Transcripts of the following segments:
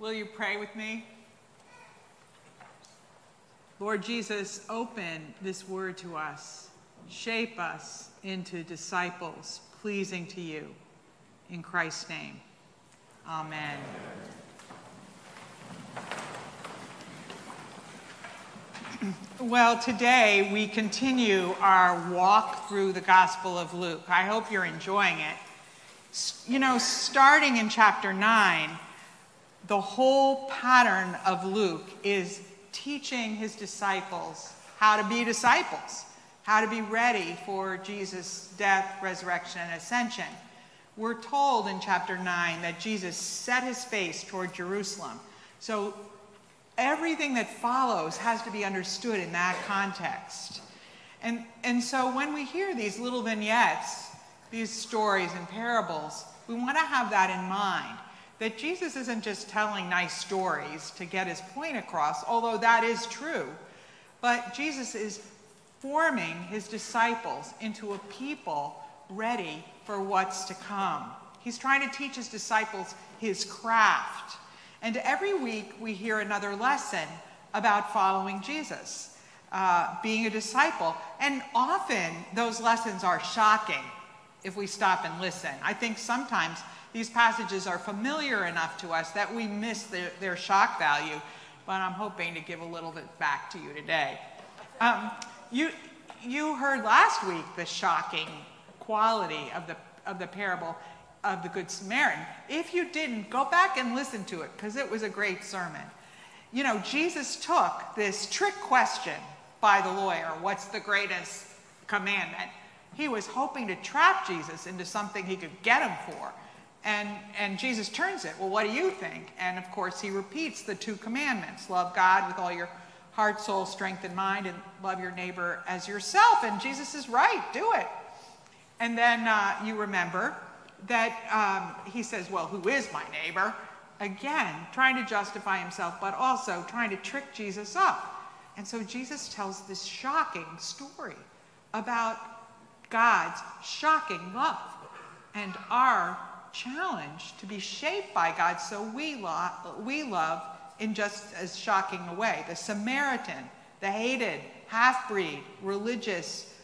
Will you pray with me? Lord Jesus, open this word to us. Shape us into disciples pleasing to you. In Christ's name, amen. Well, today we continue our walk through the Gospel of Luke. I hope you're enjoying it. You know, starting in chapter 9, the whole pattern of Luke is teaching his disciples how to be disciples, how to be ready for Jesus' death, resurrection, and ascension. We're told in chapter 9 that Jesus set his face toward Jerusalem. So everything that follows has to be understood in that context. And, and so when we hear these little vignettes, these stories and parables, we want to have that in mind that Jesus isn't just telling nice stories to get his point across, although that is true, but Jesus is forming his disciples into a people ready for what's to come. He's trying to teach his disciples his craft. And every week we hear another lesson about following Jesus, uh, being a disciple. And often those lessons are shocking if we stop and listen. I think sometimes these passages are familiar enough to us that we miss their, their shock value, but I'm hoping to give a little bit back to you today. Um, you, you heard last week the shocking quality of the, of the parable of the Good Samaritan. If you didn't, go back and listen to it because it was a great sermon. You know, Jesus took this trick question by the lawyer what's the greatest commandment? He was hoping to trap Jesus into something he could get him for. And, and Jesus turns it, well, what do you think? And of course, he repeats the two commandments love God with all your heart, soul, strength, and mind, and love your neighbor as yourself. And Jesus is right, do it. And then uh, you remember that um, he says, well, who is my neighbor? Again, trying to justify himself, but also trying to trick Jesus up. And so Jesus tells this shocking story about God's shocking love and our challenge to be shaped by God so we, lo- we love in just as shocking a way. The Samaritan, the hated, half breed, religious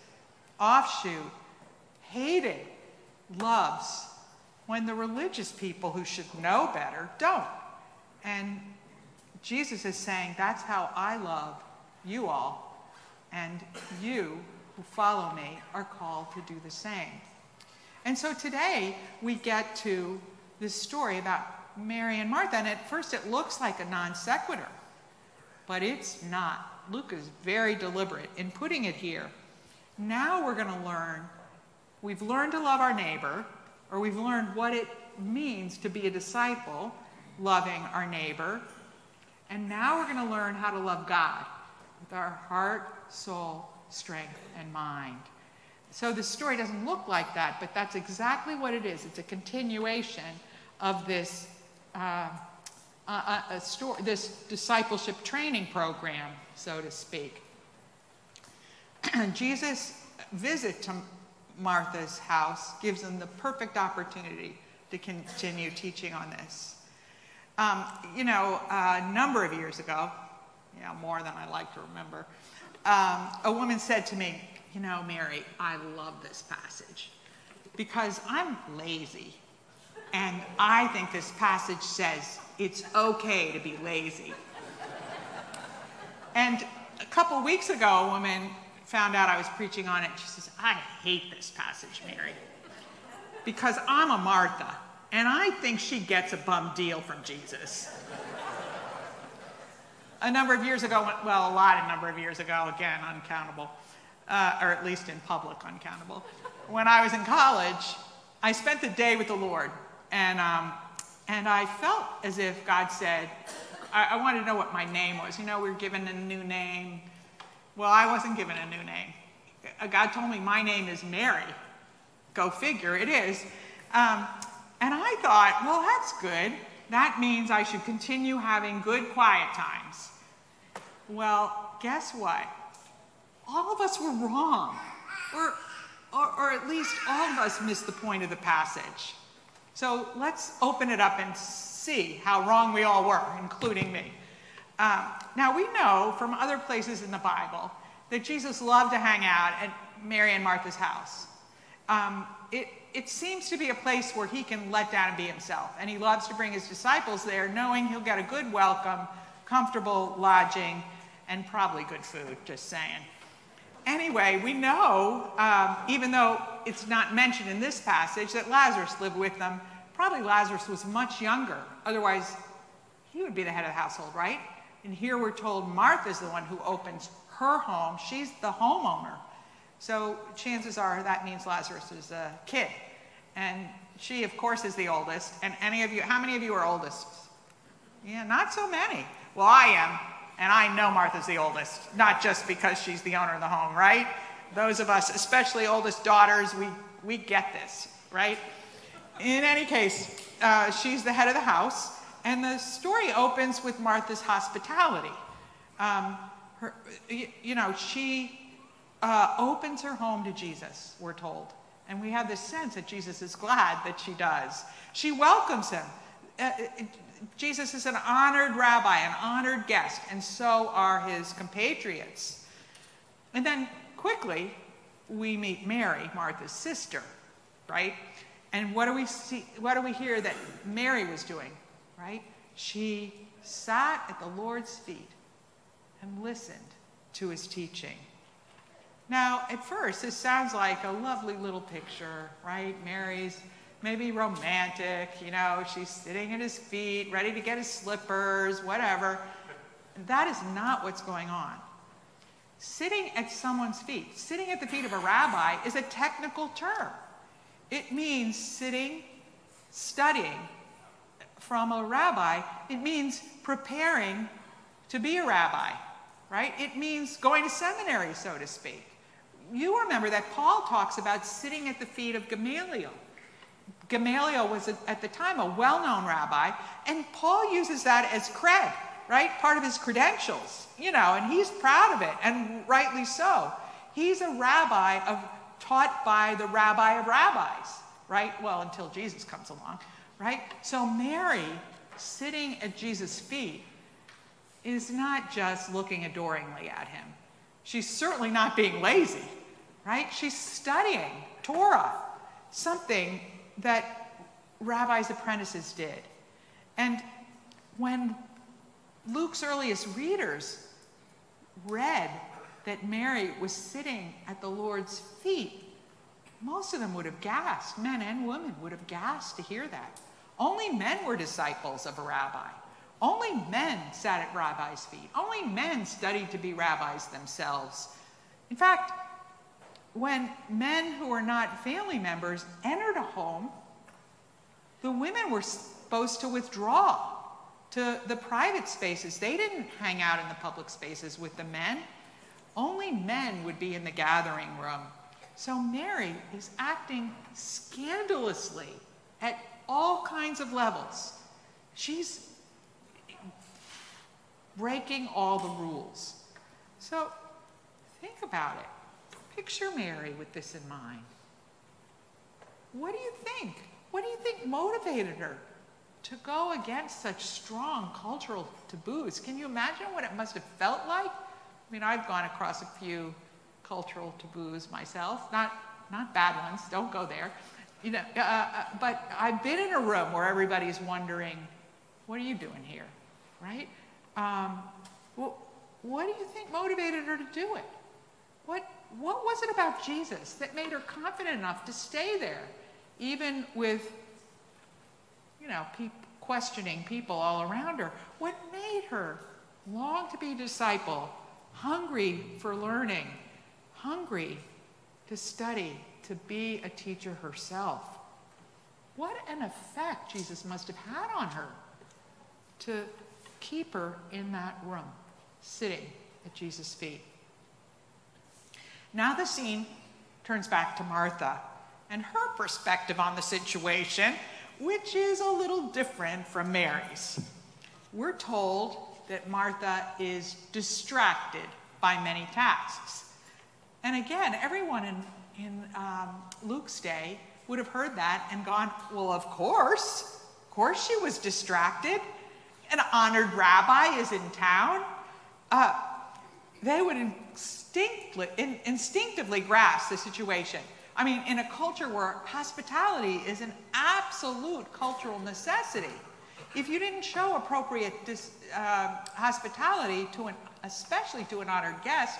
offshoot, hated, loves when the religious people who should know better don't. And Jesus is saying, That's how I love you all, and you who follow me are called to do the same. And so today we get to this story about Mary and Martha, and at first it looks like a non sequitur, but it's not. Luke is very deliberate in putting it here. Now we're going to learn, we've learned to love our neighbor, or we've learned what it means to be a disciple, loving our neighbor, and now we're going to learn how to love God with our heart, soul, strength, and mind. So the story doesn't look like that, but that's exactly what it is. It's a continuation of this, uh, a story, this discipleship training program, so to speak. Jesus' visit to Martha's house gives them the perfect opportunity to continue teaching on this. Um, you know, a number of years ago, know, more than I like to remember, um, a woman said to me, you know, Mary, I love this passage because I'm lazy. And I think this passage says it's okay to be lazy. and a couple weeks ago, a woman found out I was preaching on it. She says, I hate this passage, Mary, because I'm a Martha, and I think she gets a bum deal from Jesus. a number of years ago, well, a lot of number of years ago, again, uncountable, uh, or at least in public, uncountable. When I was in college, I spent the day with the Lord, and, um, and I felt as if God said, I, I wanted to know what my name was. You know, we were given a new name. Well, I wasn't given a new name. Uh, God told me my name is Mary. Go figure, it is. Um, and I thought, well, that's good. That means I should continue having good quiet times. Well, guess what? All of us were wrong. Or, or, or, at least all of us missed the point of the passage. So let's open it up and see how wrong we all were, including me. Um, now, we know from other places in the Bible that Jesus loved to hang out at Mary and Martha's house. Um, it, it seems to be a place where he can let down and be himself. And he loves to bring his disciples there, knowing he'll get a good welcome, comfortable lodging, and probably good food, just saying. Anyway, we know, um, even though it's not mentioned in this passage, that Lazarus lived with them. Probably Lazarus was much younger. Otherwise, he would be the head of the household, right? And here we're told Martha's the one who opens her home. She's the homeowner. So chances are that means Lazarus is a kid. And she, of course, is the oldest. And any of you, how many of you are oldest? Yeah, not so many. Well, I am. And I know Martha's the oldest, not just because she's the owner of the home, right? Those of us, especially oldest daughters, we, we get this, right? In any case, uh, she's the head of the house. And the story opens with Martha's hospitality. Um, her, you know, she uh, opens her home to Jesus, we're told. And we have this sense that Jesus is glad that she does. She welcomes him. Uh, Jesus is an honored rabbi, an honored guest, and so are his compatriots. And then quickly, we meet Mary, Martha's sister, right? And what do we see? What do we hear that Mary was doing? right? She sat at the Lord's feet and listened to his teaching. Now, at first, this sounds like a lovely little picture, right? Mary's maybe romantic, you know, she's sitting at his feet, ready to get his slippers, whatever. That is not what's going on. Sitting at someone's feet, sitting at the feet of a rabbi, is a technical term. It means sitting, studying, from a rabbi, it means preparing to be a rabbi, right? It means going to seminary, so to speak. You remember that Paul talks about sitting at the feet of Gamaliel. Gamaliel was at the time a well known rabbi, and Paul uses that as cred, right? Part of his credentials, you know, and he's proud of it, and rightly so. He's a rabbi of, taught by the rabbi of rabbis, right? Well, until Jesus comes along right? So Mary, sitting at Jesus' feet, is not just looking adoringly at him. She's certainly not being lazy, right? She's studying Torah, something that rabbis' apprentices did. And when Luke's earliest readers read that Mary was sitting at the Lord's feet, most of them would have gasped, men and women would have gasped to hear that. Only men were disciples of a rabbi. Only men sat at rabbis' feet. Only men studied to be rabbis themselves. In fact, when men who were not family members entered a home, the women were supposed to withdraw to the private spaces. They didn't hang out in the public spaces with the men. Only men would be in the gathering room. So Mary is acting scandalously at all kinds of levels. She's breaking all the rules. So think about it. Picture Mary with this in mind. What do you think? What do you think motivated her to go against such strong cultural taboos? Can you imagine what it must have felt like? I mean, I've gone across a few cultural taboos myself, not, not bad ones, don't go there. You know, uh, uh, but I've been in a room where everybody's wondering, what are you doing here, right? Um, well, what do you think motivated her to do it? What, what was it about Jesus that made her confident enough to stay there, even with, you know, pe- questioning people all around her? What made her long to be a disciple, hungry for learning, hungry to study, to be a teacher herself. What an effect Jesus must have had on her to keep her in that room, sitting at Jesus' feet. Now the scene turns back to Martha and her perspective on the situation, which is a little different from Mary's. We're told that Martha is distracted by many tasks. And again, everyone in in um, Luke's day would have heard that and gone, well, of course, Of course, she was distracted. An honored rabbi is in town. Uh, they would instinctively, in, instinctively grasp the situation. I mean, in a culture where hospitality is an absolute cultural necessity, if you didn't show appropriate dis, uh, hospitality to an, especially to an honored guest,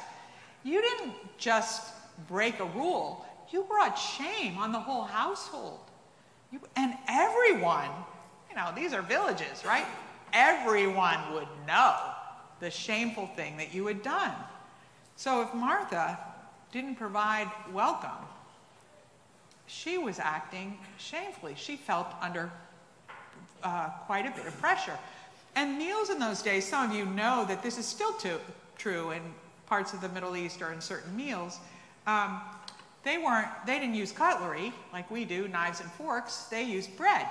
you didn't just break a rule, you brought shame on the whole household. You, and everyone, you know, these are villages, right? Everyone would know the shameful thing that you had done. So if Martha didn't provide welcome, she was acting shamefully. She felt under uh, quite a bit of pressure. And meals in those days, some of you know that this is still too, true in parts of the Middle East or in certain meals. Um, they weren't, they didn't use cutlery like we do, knives and forks. They used bread.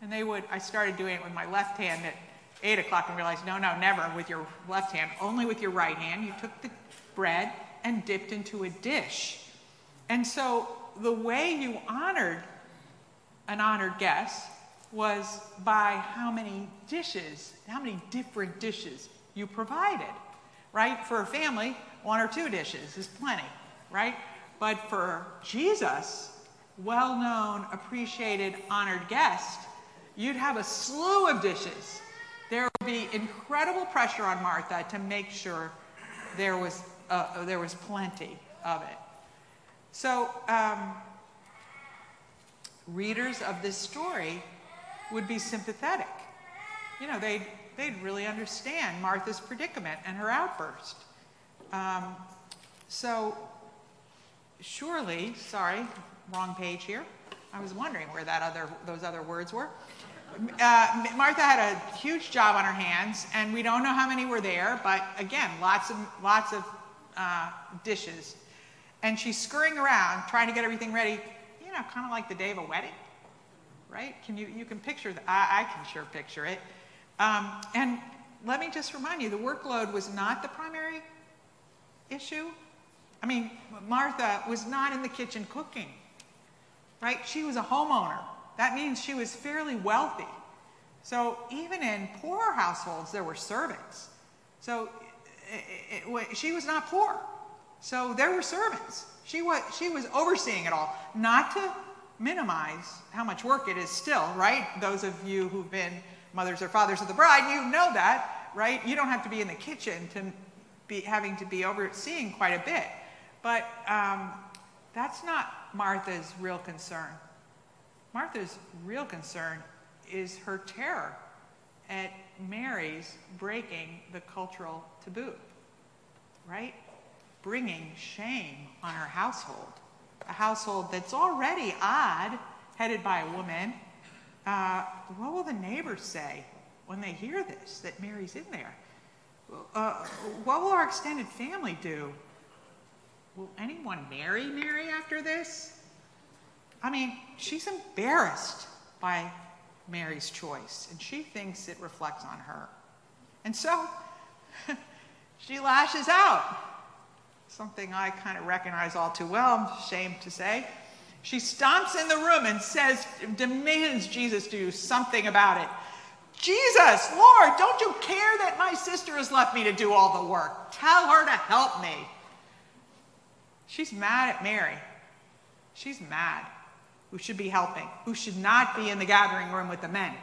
And they would, I started doing it with my left hand at 8 o'clock and realized, no, no, never with your left hand, only with your right hand. You took the bread and dipped into a dish. And so the way you honored an honored guest was by how many dishes, how many different dishes you provided, right? For a family, one or two dishes is plenty, right? But for Jesus, well known, appreciated, honored guest, you'd have a slew of dishes. There would be incredible pressure on Martha to make sure there was, uh, there was plenty of it. So, um, readers of this story would be sympathetic. You know, they'd, they'd really understand Martha's predicament and her outburst. Um, so, surely, sorry, wrong page here. I was wondering where that other, those other words were. Uh, Martha had a huge job on her hands, and we don't know how many were there, but again, lots of, lots of uh, dishes. And she's scurrying around trying to get everything ready, you know, kind of like the day of a wedding right? Can you, you can picture that. I, I can sure picture it. Um, and let me just remind you, the workload was not the primary issue. I mean, Martha was not in the kitchen cooking, right? She was a homeowner. That means she was fairly wealthy. So even in poorer households, there were servants. So it, it, it, she was not poor. So there were servants. She was, she was overseeing it all, not to minimize how much work it is still, right? Those of you who've been mothers or fathers of the bride, you know that, right? You don't have to be in the kitchen to be having to be overseeing quite a bit. But um, that's not Martha's real concern. Martha's real concern is her terror at Mary's breaking the cultural taboo, right? Bringing shame on her household a household that's already odd, headed by a woman, uh, what will the neighbors say when they hear this, that Mary's in there? Uh, what will our extended family do? Will anyone marry Mary after this? I mean, she's embarrassed by Mary's choice, and she thinks it reflects on her. And so she lashes out something I kind of recognize all too well, I'm ashamed to say. She stomps in the room and says, demands Jesus do something about it. Jesus, Lord, don't you care that my sister has left me to do all the work? Tell her to help me. She's mad at Mary. She's mad. Who should be helping? Who should not be in the gathering room with the men?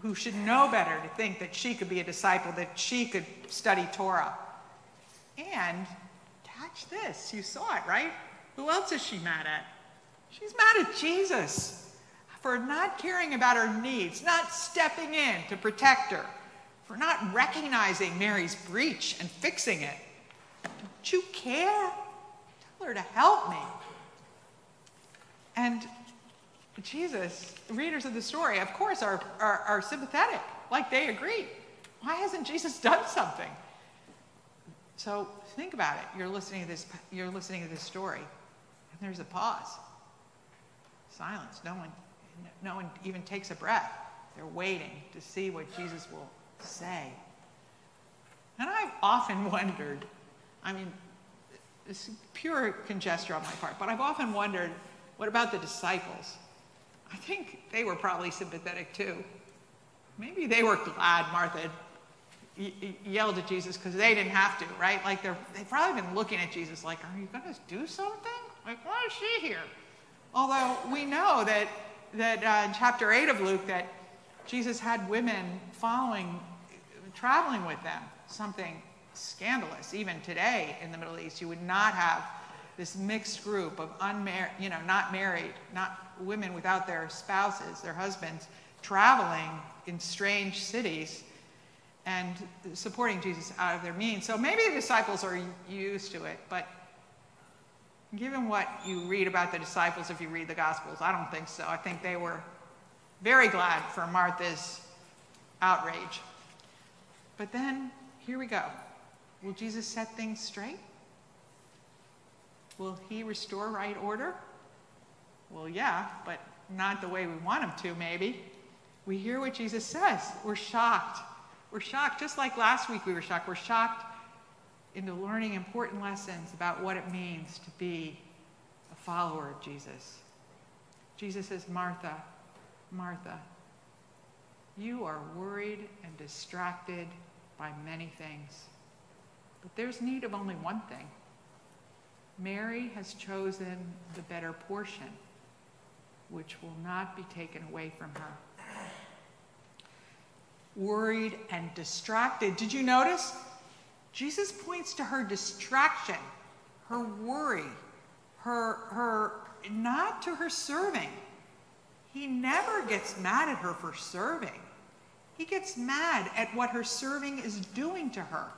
Who should know better to think that she could be a disciple, that she could study Torah? And catch this. You saw it, right? Who else is she mad at? She's mad at Jesus for not caring about her needs, not stepping in to protect her, for not recognizing Mary's breach and fixing it. Don't you care? Tell her to help me. And Jesus, readers of the story, of course, are, are, are sympathetic, like they agree. Why hasn't Jesus done something? So think about it. You're listening to this, you're listening to this story, and there's a pause. Silence. No one, no one even takes a breath. They're waiting to see what Jesus will say. And I've often wondered, I mean, it's pure conjecture on my part, but I've often wondered, what about the disciples? I think they were probably sympathetic too. Maybe they were glad Martha yelled at Jesus because they didn't have to, right? Like they're, they've probably been looking at Jesus like, are you going to do something? Like, why is she here? Although we know that, that uh, in chapter 8 of Luke that Jesus had women following, traveling with them, something scandalous. Even today in the Middle East, you would not have this mixed group of unmarried, you know, not married, not women without their spouses, their husbands, traveling in strange cities and supporting Jesus out of their means. So maybe the disciples are used to it, but given what you read about the disciples, if you read the Gospels, I don't think so. I think they were very glad for Martha's outrage. But then, here we go. Will Jesus set things straight? Will he restore right order? Well, yeah, but not the way we want him to, maybe. We hear what Jesus says. We're shocked. We're shocked, just like last week we were shocked. We're shocked into learning important lessons about what it means to be a follower of Jesus. Jesus says, Martha, Martha, you are worried and distracted by many things, but there's need of only one thing. Mary has chosen the better portion, which will not be taken away from her. Worried and distracted. Did you notice? Jesus points to her distraction, her worry, her, her not to her serving. He never gets mad at her for serving. He gets mad at what her serving is doing to her.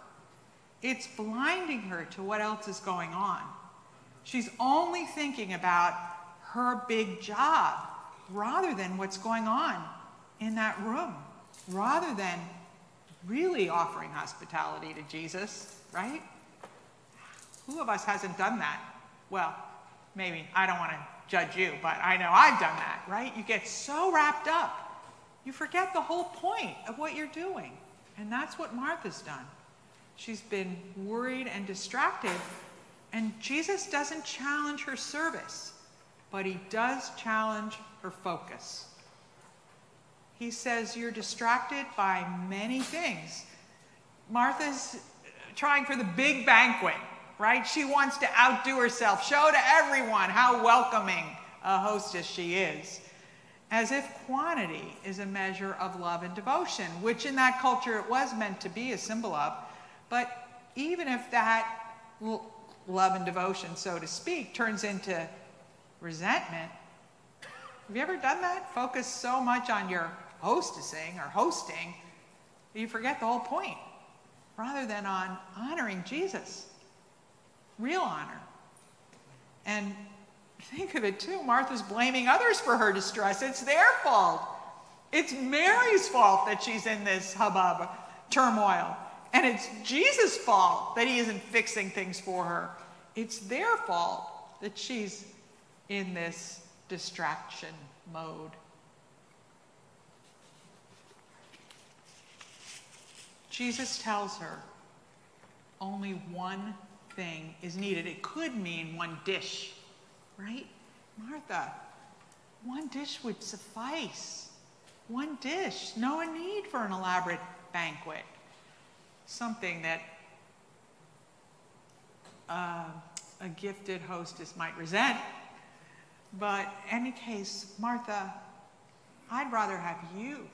It's blinding her to what else is going on. She's only thinking about her big job rather than what's going on in that room, rather than really offering hospitality to Jesus, right? Who of us hasn't done that? Well, maybe I don't want to judge you, but I know I've done that, right? You get so wrapped up, you forget the whole point of what you're doing. And that's what Martha's done. She's been worried and distracted, and Jesus doesn't challenge her service, but he does challenge her focus. He says, You're distracted by many things. Martha's trying for the big banquet, right? She wants to outdo herself, show to everyone how welcoming a hostess she is. As if quantity is a measure of love and devotion, which in that culture it was meant to be a symbol of. But even if that love and devotion, so to speak, turns into resentment, have you ever done that? Focus so much on your hostessing or hosting that you forget the whole point rather than on honoring Jesus real honor. And think of it too Martha's blaming others for her distress. It's their fault. It's Mary's fault that she's in this hubbub, turmoil. And it's Jesus' fault that he isn't fixing things for her. It's their fault that she's in this distraction mode. Jesus tells her only one thing is needed. It could mean one dish, right? Martha, one dish would suffice. One dish, no need for an elaborate banquet. Something that uh, a gifted hostess might resent. But in any case, Martha, I'd rather have you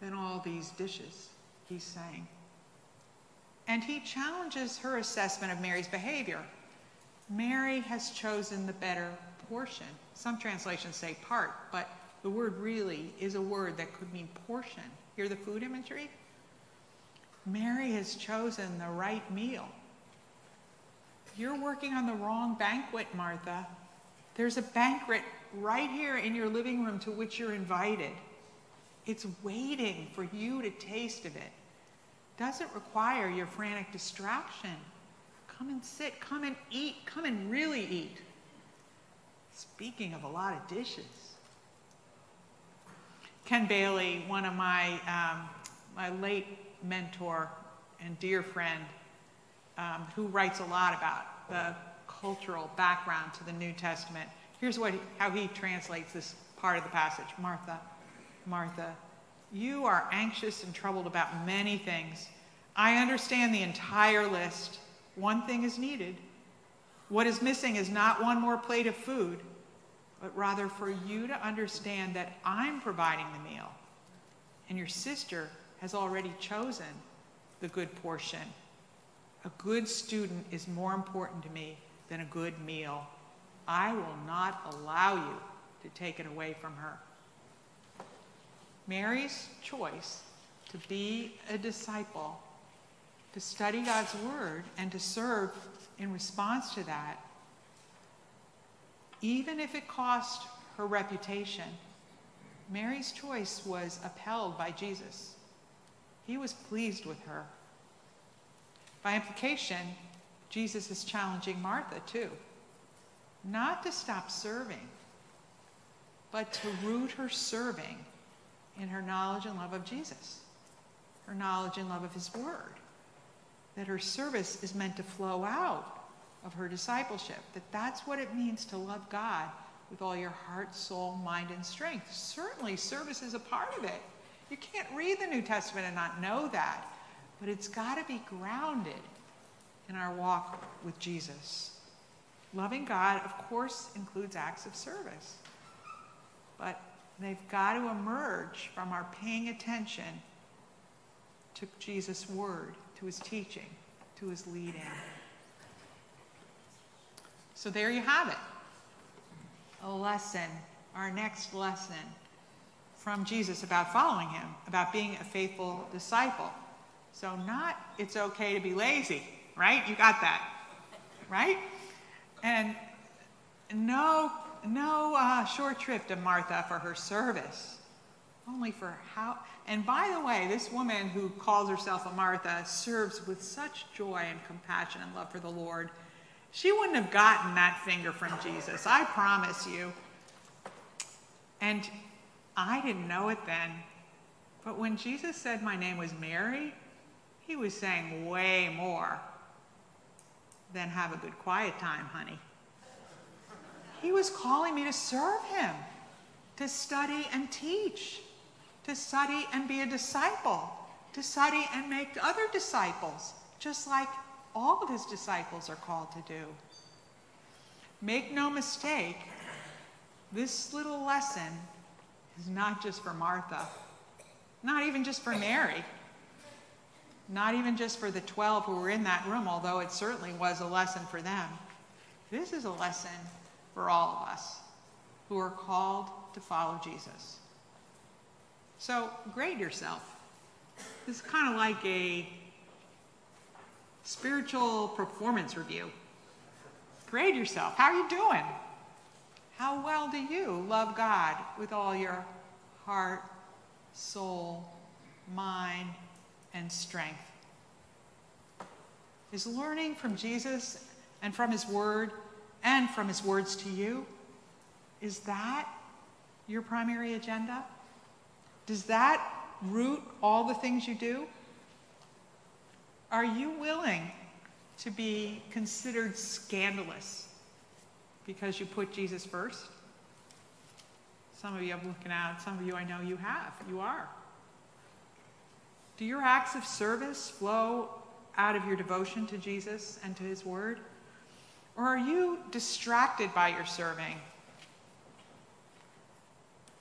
than all these dishes, he's saying. And he challenges her assessment of Mary's behavior. Mary has chosen the better portion. Some translations say part, but the word really is a word that could mean portion. Hear the food imagery? Mary has chosen the right meal. You're working on the wrong banquet, Martha. There's a banquet right here in your living room to which you're invited. It's waiting for you to taste of it doesn't require your frantic distraction. Come and sit, come and eat, come and really eat. Speaking of a lot of dishes. Ken Bailey, one of my, um, my late mentor and dear friend, um, who writes a lot about the cultural background to the New Testament. Here's what, how he translates this part of the passage Martha, Martha, you are anxious and troubled about many things. I understand the entire list. One thing is needed. What is missing is not one more plate of food, but rather for you to understand that I'm providing the meal, and your sister has already chosen the good portion. A good student is more important to me than a good meal. I will not allow you to take it away from her. Mary's choice to be a disciple, to study God's word, and to serve in response to that, even if it cost her reputation, Mary's choice was upheld by Jesus. He was pleased with her. By implication, Jesus is challenging Martha too, not to stop serving, but to root her serving in her knowledge and love of Jesus, her knowledge and love of his word, that her service is meant to flow out of her discipleship, that that's what it means to love God with all your heart, soul, mind, and strength. Certainly, service is a part of it. You can't read the New Testament and not know that, but it's got to be grounded in our walk with Jesus. Loving God, of course, includes acts of service, but they've got to emerge from our paying attention to Jesus' word, to his teaching, to his leading. So there you have it. A lesson, our next lesson from Jesus about following him, about being a faithful disciple. So, not it's okay to be lazy, right? You got that, right? And no, no uh, short shrift to Martha for her service, only for how. And by the way, this woman who calls herself a Martha serves with such joy and compassion and love for the Lord. She wouldn't have gotten that finger from Jesus, I promise you. And I didn't know it then. But when Jesus said my name was Mary, he was saying way more than have a good quiet time, honey. He was calling me to serve him, to study and teach, to study and be a disciple, to study and make other disciples, just like all of his disciples are called to do. Make no mistake, this little lesson is not just for Martha, not even just for Mary, not even just for the 12 who were in that room, although it certainly was a lesson for them. This is a lesson for all of us who are called to follow Jesus. So grade yourself. This is kind of like a spiritual performance review. Grade yourself. How are you doing? How well do you love God with all your heart, soul, mind, and strength? Is learning from Jesus and from his word and from his words to you, is that your primary agenda? Does that root all the things you do? Are you willing to be considered scandalous because you put Jesus first? Some of you I'm looking at, some of you I know you have. You are. Do your acts of service flow out of your devotion to Jesus and to his word? Or are you distracted by your serving?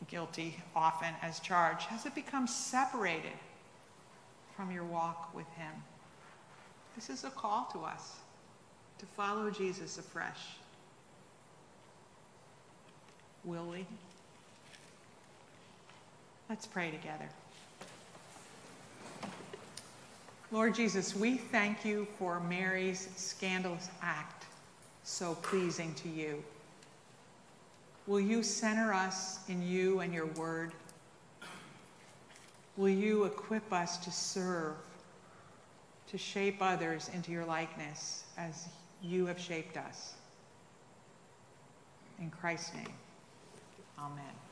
Guilty often as charged. Has it become separated from your walk with him? This is a call to us to follow Jesus afresh. Will we? Let's pray together. Lord Jesus, we thank you for Mary's scandalous act, so pleasing to you. Will you center us in you and your word? Will you equip us to serve, to shape others into your likeness as you have shaped us? In Christ's name, amen.